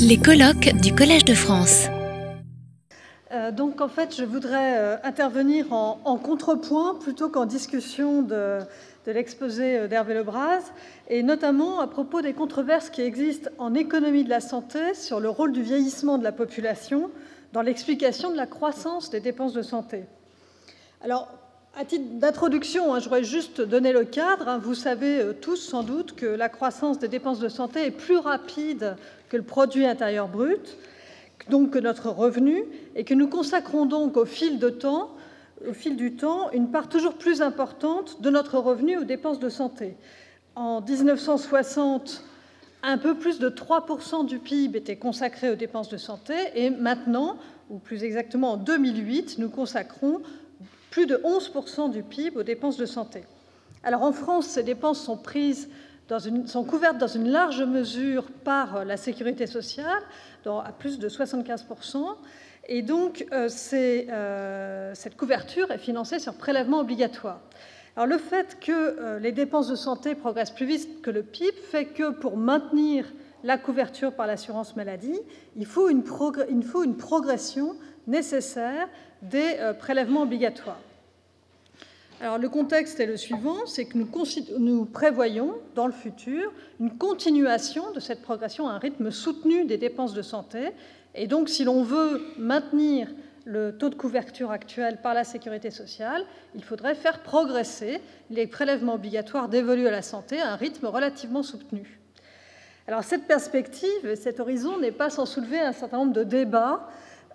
Les colloques du Collège de France. Euh, donc en fait, je voudrais euh, intervenir en, contrepoint plutôt qu'en discussion de, l'exposé euh, d'Hervé Lebras, et notamment à propos des controverses qui existent en économie de la santé sur le rôle du vieillissement de la population dans l'explication de la croissance des dépenses de santé. Alors, à titre d'introduction, hein, je voudrais juste donner le cadre. Hein. Vous savez tous sans doute que la croissance des dépenses de santé est plus rapide que le produit intérieur brut donc que notre revenu, et que nous consacrons donc au fil, temps, au fil du temps une part toujours plus importante de notre revenu aux dépenses de santé. En 1960, un peu plus de 3% du PIB était consacré aux dépenses de santé, et maintenant, ou plus exactement en 2008, nous consacrons plus de 11% du PIB aux dépenses de santé. Alors en France, ces dépenses sont couvertes dans une large mesure par la sécurité sociale, à plus de 75%. Et donc, euh, euh, cette couverture est financée sur prélèvement obligatoire. Alors, le fait que euh, les dépenses de santé progressent plus vite que le PIB fait que pour maintenir la couverture par l'assurance maladie, il faut une progression nécessaire des prélèvements obligatoires. Alors, le contexte est le suivant, c'est que nous, prévoyons dans le futur une continuation de cette progression à un rythme soutenu des dépenses de santé. Et donc, si l'on veut maintenir le taux de couverture actuel par la sécurité sociale, il faudrait faire progresser les prélèvements obligatoires dévolus à la santé à un rythme relativement soutenu. Alors, cette perspective, cet horizon n'est pas sans soulever un certain nombre de débats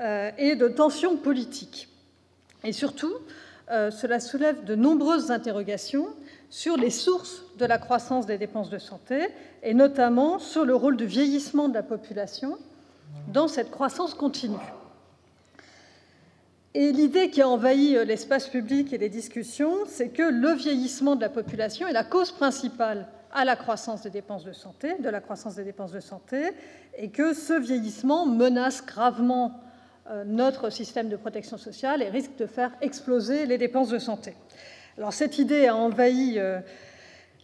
euh, et de tensions politiques. Et surtout, euh, cela soulève de nombreuses interrogations sur les sources de la croissance des dépenses de santé et notamment sur le rôle du vieillissement de la population dans cette croissance continue. Et l'idée qui a envahi euh, l'espace public et les discussions, c'est que le vieillissement de la population est la cause principale à la croissance des dépenses de santé, de la croissance des dépenses de santé, et que ce vieillissement menace gravement notre système de protection sociale et risque de faire exploser les dépenses de santé. Alors cette idée a envahi euh,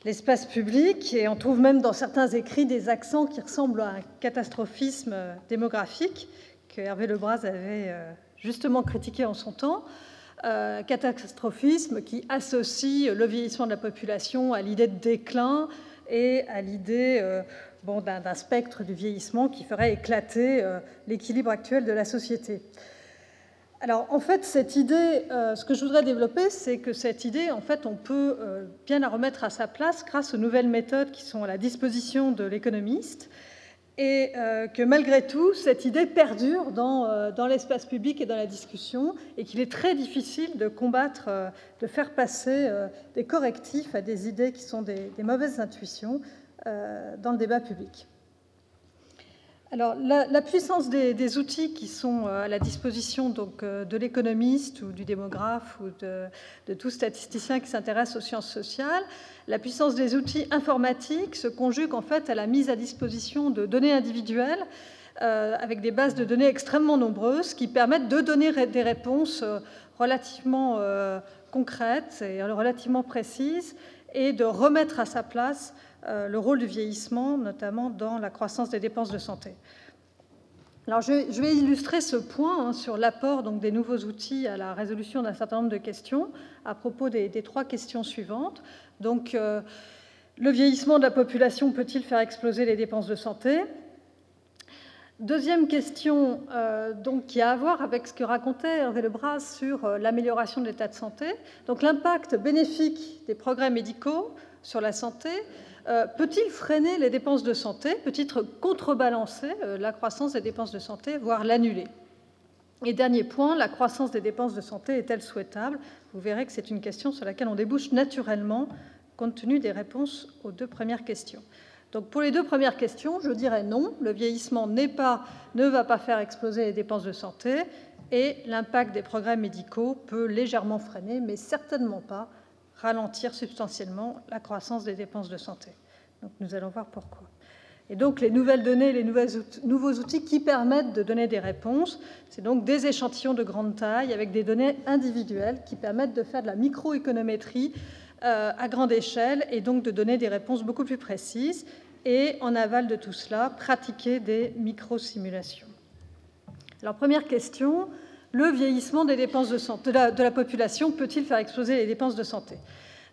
l'espace public et on trouve même dans certains écrits des accents qui ressemblent à un catastrophisme démographique que Hervé Lebras avait euh, justement critiqué en son temps. catastrophisme qui associe le vieillissement de la population à l'idée de déclin et à l'idée bon, d'un spectre du vieillissement qui ferait éclater euh, l'équilibre actuel de la société. Alors, en fait, cette idée, euh, ce que je voudrais développer, c'est que cette idée, en fait, on peut euh, bien la remettre à sa place grâce aux nouvelles méthodes qui sont à la disposition de l'économiste, et que malgré tout, cette idée perdure dans, l'espace public et dans la discussion, et qu'il est très difficile de combattre, de faire passer des correctifs à des idées qui sont des, mauvaises intuitions, dans le débat public. Alors, la, puissance des, outils qui sont euh, à la disposition donc, euh, de l'économiste ou du démographe ou de, tout statisticien qui s'intéresse aux sciences sociales, la puissance des outils informatiques se conjugue en fait à la mise à disposition de données individuelles avec des bases de données extrêmement nombreuses qui permettent de donner des réponses relativement concrètes et relativement précises et de remettre à sa place euh, le rôle du vieillissement, notamment dans la croissance des dépenses de santé. Alors, je, vais illustrer ce point hein, sur l'apport des nouveaux outils à la résolution d'un certain nombre de questions à propos des, trois questions suivantes. Donc, euh, le vieillissement de la population peut-il faire exploser les dépenses de santé? Deuxième question euh, donc, qui a à voir avec ce que racontait Hervé Lebras sur l'amélioration de l'état de santé. Donc l'impact bénéfique des progrès médicaux sur la santé euh, peut-il freiner les dépenses de santé Peut-il contrebalancer euh, la croissance des dépenses de santé, voire l'annuler? Et dernier point, la croissance des dépenses de santé est-elle souhaitable? Vous verrez que c'est une question sur laquelle on débouche naturellement compte tenu des réponses aux deux premières questions. Donc pour les deux premières questions, je dirais non, le vieillissement pas, ne va pas faire exploser les dépenses de santé et l'impact des progrès médicaux peut légèrement freiner, mais certainement pas ralentir substantiellement la croissance des dépenses de santé. Donc nous allons voir pourquoi. Et donc les nouvelles données, les nouveaux outils qui permettent de donner des réponses, c'est donc des échantillons de grande taille avec des données individuelles qui permettent de faire de la microéconométrie euh, à grande échelle et donc de donner des réponses beaucoup plus précises. et en aval de tout cela, pratiquer des micro-simulations. Alors première question, le vieillissement des dépenses de, la, population peut-il faire exploser les dépenses de santé?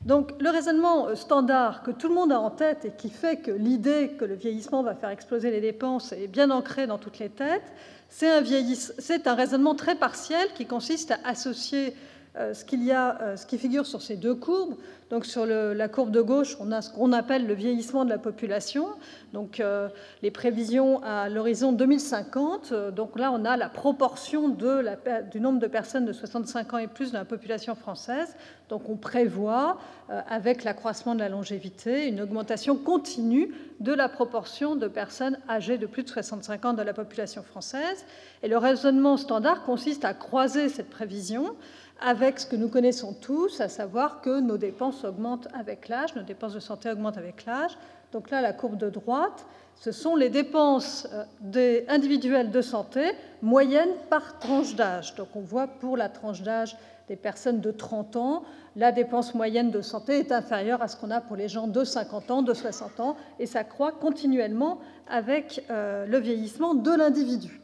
Donc le raisonnement standard que tout le monde a en tête et qui fait que l'idée que le vieillissement va faire exploser les dépenses est bien ancrée dans toutes les têtes, c'est un, raisonnement très partiel qui consiste à associer euh, ce, qu'il y a, euh, ce qui figure sur ces deux courbes. Donc sur la courbe de gauche, on a ce qu'on appelle le vieillissement de la population, donc euh, les prévisions à l'horizon 2050. Donc là, on a la proportion de du nombre de personnes de 65 ans et plus dans la population française. Donc on prévoit, avec l'accroissement de la longévité, une augmentation continue de la proportion de personnes âgées de plus de 65 ans dans la population française. Et le raisonnement standard consiste à croiser cette prévision avec ce que nous connaissons tous, à savoir que nos dépenses augmentent avec l'âge, nos dépenses de santé augmentent avec l'âge. Donc là, la courbe de droite, ce sont les dépenses euh, individuelles de santé moyennes par tranche d'âge. Donc on voit pour la tranche d'âge des personnes de 30 ans, la dépense moyenne de santé est inférieure à ce qu'on a pour les gens de 50 ans, de 60 ans, et ça croît continuellement avec euh, le vieillissement de l'individu.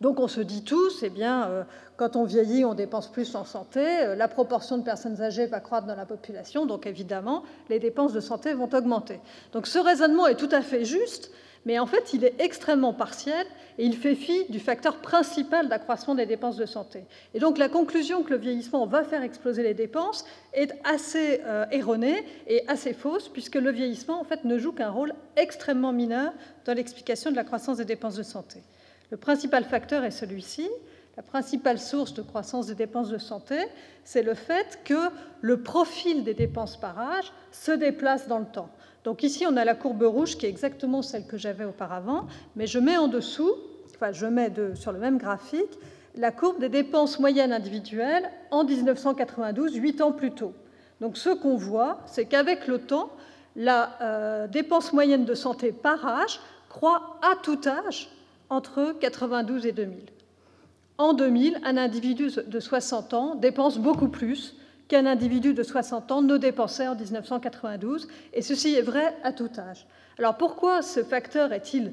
Donc on se dit tous, eh bien, euh, quand on vieillit, on dépense plus en santé, euh, la proportion de personnes âgées va croître dans la population, donc évidemment, les dépenses de santé vont augmenter. Donc ce raisonnement est tout à fait juste, mais en fait, il est extrêmement partiel et il fait fi du facteur principal d'accroissement des dépenses de santé. Et donc la conclusion que le vieillissement va faire exploser les dépenses est assez euh, erronée et assez fausse, puisque le vieillissement, en fait, ne joue qu'un rôle extrêmement mineur dans l'explication de la croissance des dépenses de santé. Le principal facteur est celui-ci. La principale source de croissance des dépenses de santé, c'est le fait que le profil des dépenses par âge se déplace dans le temps. Donc ici, on a la courbe rouge qui est exactement celle que j'avais auparavant, mais je mets en dessous, enfin je mets sur le même graphique, la courbe des dépenses moyennes individuelles en 1992, huit ans plus tôt. Donc ce qu'on voit, c'est qu'avec le temps, la euh, dépense moyenne de santé par âge croît à tout âge entre 92 et 2000. En 2000, un individu de 60 ans dépense beaucoup plus qu'un individu de 60 ans ne dépensait en 1992, et ceci est vrai à tout âge. Alors pourquoi ce facteur est-il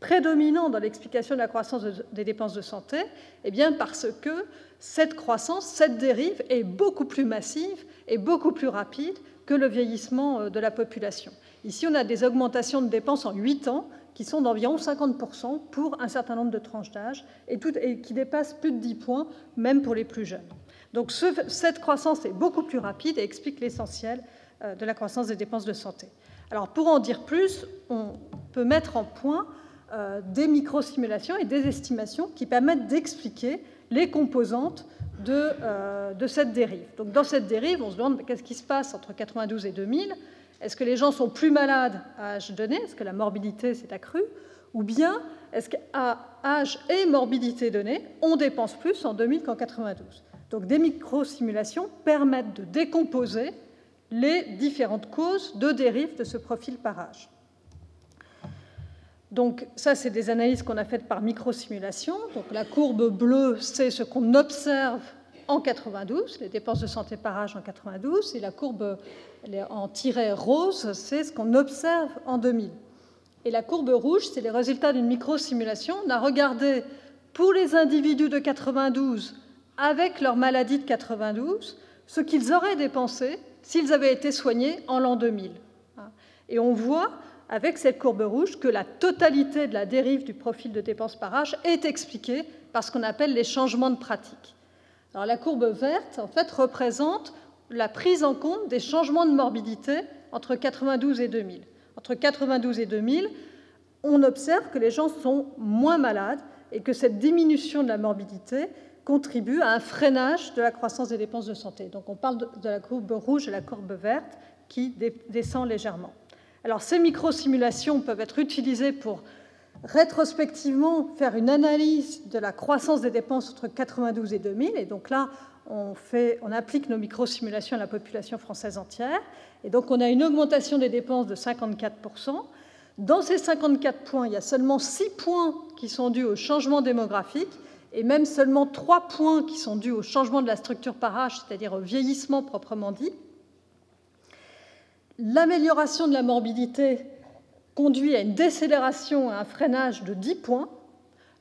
prédominant dans l'explication de la croissance des dépenses de santé? Eh bien parce que cette croissance, cette dérive est beaucoup plus massive et beaucoup plus rapide que le vieillissement euh, de la population. Ici, on a des augmentations de dépenses en 8 ans qui sont d'environ 50% pour un certain nombre de tranches d'âge et, qui dépassent plus de 10 points, même pour les plus jeunes. Donc cette croissance est beaucoup plus rapide et explique l'essentiel euh, de la croissance des dépenses de santé. Alors pour en dire plus, on peut mettre en point euh, des micro-simulations et des estimations qui permettent d'expliquer les composantes de, euh, de, cette dérive. Donc dans cette dérive, on se demande qu'est-ce qui se passe entre 92 et 2000 est-ce que les gens sont plus malades à âge donné? Est-ce que la morbidité s'est accrue? Ou bien, est-ce qu'à âge et morbidité donné, on dépense plus en 2000 qu'en 92 Donc des micro-simulations permettent de décomposer les différentes causes de dérive de ce profil par âge. Donc ça, c'est des analyses qu'on a faites par micro-simulation. Donc la courbe bleue, c'est ce qu'on observe en 92, les dépenses de santé par âge en 92, et la courbe en tiret rose, c'est ce qu'on observe en 2000. Et la courbe rouge, c'est les résultats d'une micro-simulation. On a regardé pour les individus de 92 avec leur maladie de 92 ce qu'ils auraient dépensé s'ils avaient été soignés en l'an 2000. Et on voit avec cette courbe rouge que la totalité de la dérive du profil de dépenses par âge est expliquée par ce qu'on appelle les changements de pratique. Alors la courbe verte, en fait, représente la prise en compte des changements de morbidité entre 92 et 2000. Entre 92 et 2000, on observe que les gens sont moins malades et que cette diminution de la morbidité contribue à un freinage de la croissance des dépenses de santé. Donc on parle de la courbe rouge et la courbe verte qui descend légèrement. Alors ces micro-simulations peuvent être utilisées pour rétrospectivement faire une analyse de la croissance des dépenses entre 92 et 2000. Et donc là, on, on applique nos micro-simulations à la population française entière. Et donc on a une augmentation des dépenses de 54%. Dans ces 54 points, il y a seulement 6 points qui sont dus au changement démographique et même seulement 3 points qui sont dus au changement de la structure par âge, c'est-à-dire au vieillissement proprement dit. L'amélioration de la morbidité conduit à une décélération, à un freinage de 10 points.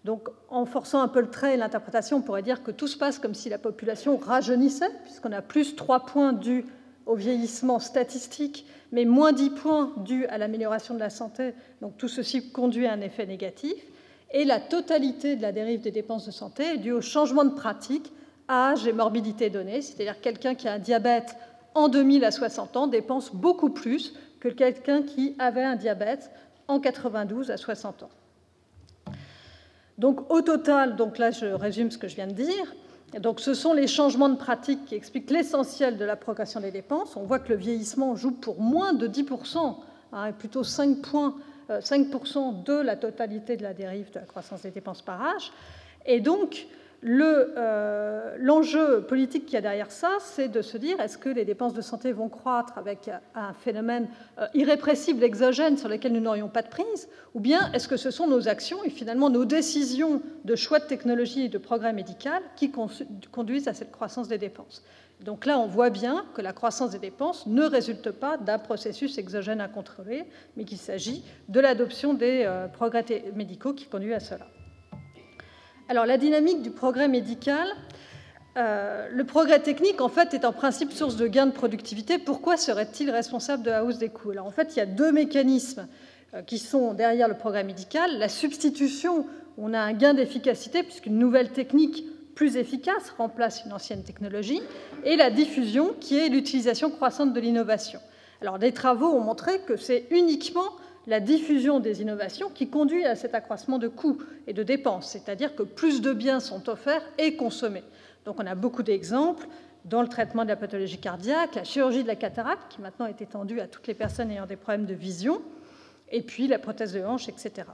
Donc, en forçant un peu le trait l'interprétation, on pourrait dire que tout se passe comme si la population rajeunissait, puisqu'on a plus 3 points dus au vieillissement statistique, mais moins 10 points dus à l'amélioration de la santé. Donc, tout ceci conduit à un effet négatif. Et la totalité de la dérive des dépenses de santé est due au changement de pratique, âge et morbidité donnée, c'est-à-dire quelqu'un qui a un diabète en 2000 à 60 ans dépense beaucoup plus que quelqu'un qui avait un diabète en 92 à 60 ans. Donc au total, donc là je résume ce que je viens de dire, donc ce sont les changements de pratique qui expliquent l'essentiel de la progression des dépenses. On voit que le vieillissement joue pour moins de 10%, hein, plutôt 5 points 5% euh, de la totalité de la dérive de la croissance des dépenses par âge. Et donc, euh, l'enjeu politique qu'il y a derrière ça, c'est de se dire est-ce que les dépenses de santé vont croître avec un phénomène euh, irrépressible, exogène, sur lequel nous n'aurions pas de prise, ou bien est-ce que ce sont nos actions et finalement nos décisions de choix de technologie et de progrès médical qui conduisent à cette croissance des dépenses? Donc là, on voit bien que la croissance des dépenses ne résulte pas d'un processus exogène incontrôlé, mais qu'il s'agit de l'adoption des euh, progrès médicaux qui conduit à cela. Alors la dynamique du progrès médical, euh, le progrès technique, en fait, est en principe source de gains de productivité. Pourquoi serait-il responsable de la hausse des coûts? Alors, en fait, il y a deux mécanismes euh, qui sont derrière le progrès médical. La substitution, on a un gain d'efficacité, puisqu'une nouvelle technique plus efficace remplace une ancienne technologie, et la diffusion, qui est l'utilisation croissante de l'innovation. Alors, des travaux ont montré que c'est uniquement la diffusion des innovations qui conduit à cet accroissement de coûts et de dépenses, c'est-à-dire que plus de biens sont offerts et consommés. Donc on a beaucoup d'exemples dans le traitement de la pathologie cardiaque, la chirurgie de la cataracte, qui maintenant est étendue à toutes les personnes ayant des problèmes de vision, et puis la prothèse de hanche, etc.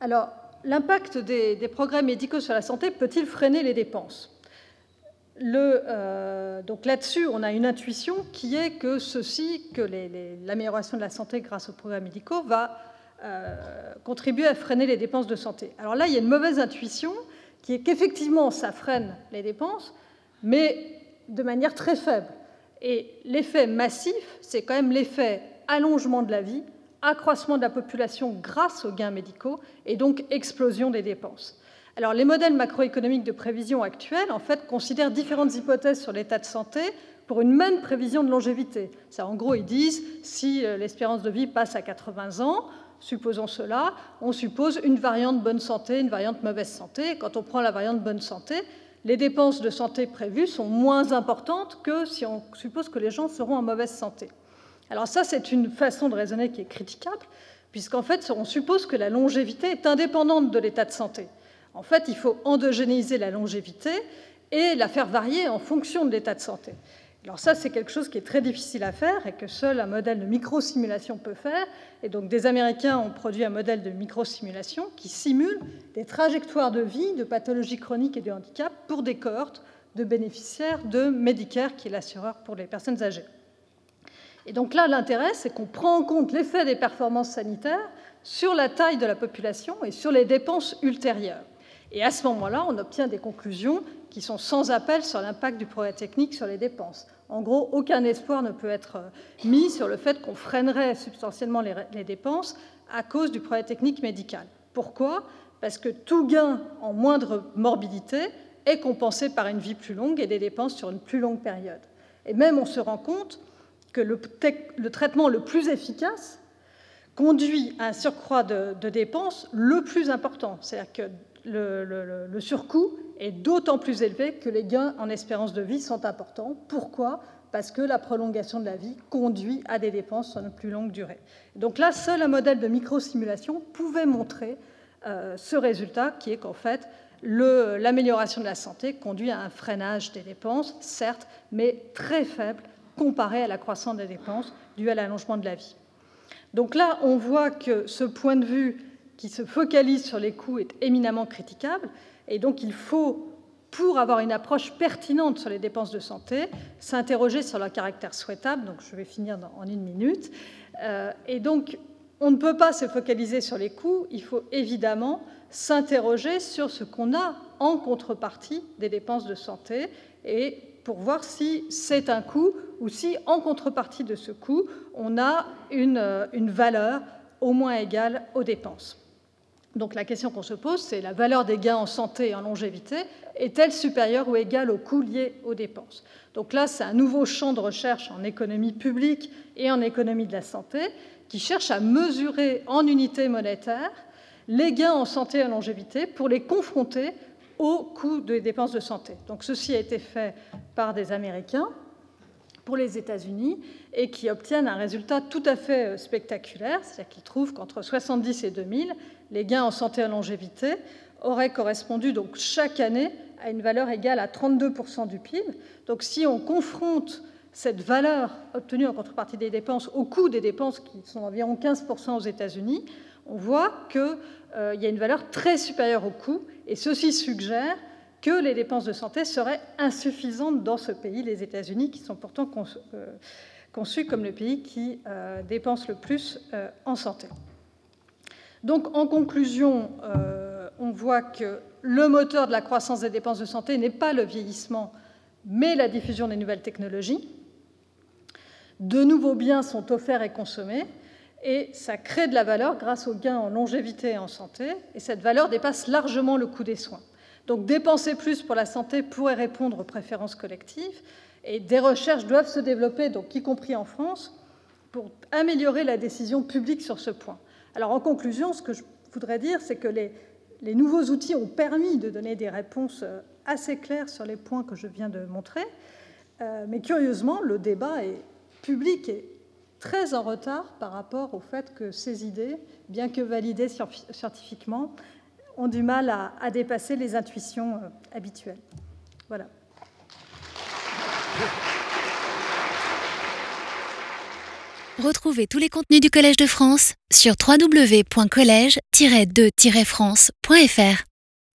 Alors, l'impact des, progrès médicaux sur la santé peut-il freiner les dépenses? Euh, donc là-dessus, on a une intuition qui est que ceci, que l'amélioration de la santé grâce aux programmes médicaux va euh, contribuer à freiner les dépenses de santé. Alors là, il y a une mauvaise intuition qui est qu'effectivement, ça freine les dépenses, mais de manière très faible. Et l'effet massif, c'est quand même l'effet allongement de la vie, accroissement de la population grâce aux gains médicaux et donc explosion des dépenses. Alors, les modèles macroéconomiques de prévision actuels, en fait, considèrent différentes hypothèses sur l'état de santé pour une même prévision de longévité. Ça, en gros, ils disent si euh, l'espérance de vie passe à 80 ans, supposons cela, on suppose une variante bonne santé, une variante mauvaise santé. Quand on prend la variante bonne santé, les dépenses de santé prévues sont moins importantes que si on suppose que les gens seront en mauvaise santé. Alors ça, c'est une façon de raisonner qui est critiquable, puisqu'en fait, on suppose que la longévité est indépendante de l'état de santé. En fait, il faut endogénéiser la longévité et la faire varier en fonction de l'état de santé. Alors ça, c'est quelque chose qui est très difficile à faire et que seul un modèle de microsimulation peut faire. Et donc des Américains ont produit un modèle de microsimulation qui simule des trajectoires de vie, de pathologies chroniques et de handicap pour des cohortes de bénéficiaires de Medicare, qui est l'assureur pour les personnes âgées. Et donc là, l'intérêt, c'est qu'on prend en compte l'effet des performances sanitaires sur la taille de la population et sur les dépenses ultérieures. Et à ce moment-là, on obtient des conclusions qui sont sans appel sur l'impact du progrès technique sur les dépenses. En gros, aucun espoir ne peut être mis sur le fait qu'on freinerait substantiellement les, dépenses à cause du progrès technique médical. Pourquoi? Parce que tout gain en moindre morbidité est compensé par une vie plus longue et des dépenses sur une plus longue période. Et même on se rend compte que le, traitement le plus efficace conduit à un surcroît de, de dépenses le plus important. C'est-à-dire que le, surcoût est d'autant plus élevé que les gains en espérance de vie sont importants. Pourquoi? Parce que la prolongation de la vie conduit à des dépenses sur une plus longue durée. Donc là, seul un modèle de microsimulation pouvait montrer euh, ce résultat, qui est qu'en fait, l'amélioration de la santé conduit à un freinage des dépenses, certes, mais très faible comparé à la croissance des dépenses due à l'allongement de la vie. Donc là, on voit que ce point de vue qui se focalise sur les coûts est éminemment critiquable. Et donc il faut, pour avoir une approche pertinente sur les dépenses de santé, s'interroger sur leur caractère souhaitable. Donc je vais finir en une minute. Euh, et donc on ne peut pas se focaliser sur les coûts, il faut évidemment s'interroger sur ce qu'on a en contrepartie des dépenses de santé et pour voir si c'est un coût ou si, en contrepartie de ce coût, on a une, euh, une valeur au moins égale aux dépenses. Donc la question qu'on se pose, c'est la valeur des gains en santé et en longévité est-elle supérieure ou égale au coût lié aux dépenses? Donc là, c'est un nouveau champ de recherche en économie publique et en économie de la santé qui cherche à mesurer en unité monétaire les gains en santé et en longévité pour les confronter au coût des dépenses de santé. Donc ceci a été fait par des Américains pour les États-Unis et qui obtiennent un résultat tout à fait euh, spectaculaire, c'est-à-dire qu'ils trouvent qu'entre 70 et 2000, les gains en santé et en longévité auraient correspondu donc chaque année à une valeur égale à 32% du PIB. Donc si on confronte cette valeur obtenue en contrepartie des dépenses au coût des dépenses qui sont environ 15% aux États-Unis, on voit qu'il euh, y a une valeur très supérieure au coût et ceci suggère que les dépenses de santé seraient insuffisantes dans ce pays, les États-Unis, qui sont pourtant euh, conçus comme le pays qui euh, dépense le plus euh, en santé. Donc, en conclusion, on voit que le moteur de la croissance des dépenses de santé n'est pas le vieillissement, mais la diffusion des nouvelles technologies. De nouveaux biens sont offerts et consommés, et ça crée de la valeur grâce aux gains en longévité et en santé, et cette valeur dépasse largement le coût des soins. Donc dépenser plus pour la santé pourrait répondre aux préférences collectives, et des recherches doivent se développer, donc y compris en France, pour améliorer la décision publique sur ce point. Alors en conclusion, ce que je voudrais dire, c'est que les, nouveaux outils ont permis de donner des réponses euh, assez claires sur les points que je viens de montrer, euh, mais curieusement, le débat est public et très en retard par rapport au fait que ces idées, bien que validées scientifiquement, ont du mal à, à dépasser les intuitions euh, habituelles. Voilà. Retrouvez tous les contenus du Collège de France sur www.colège-2-france.fr.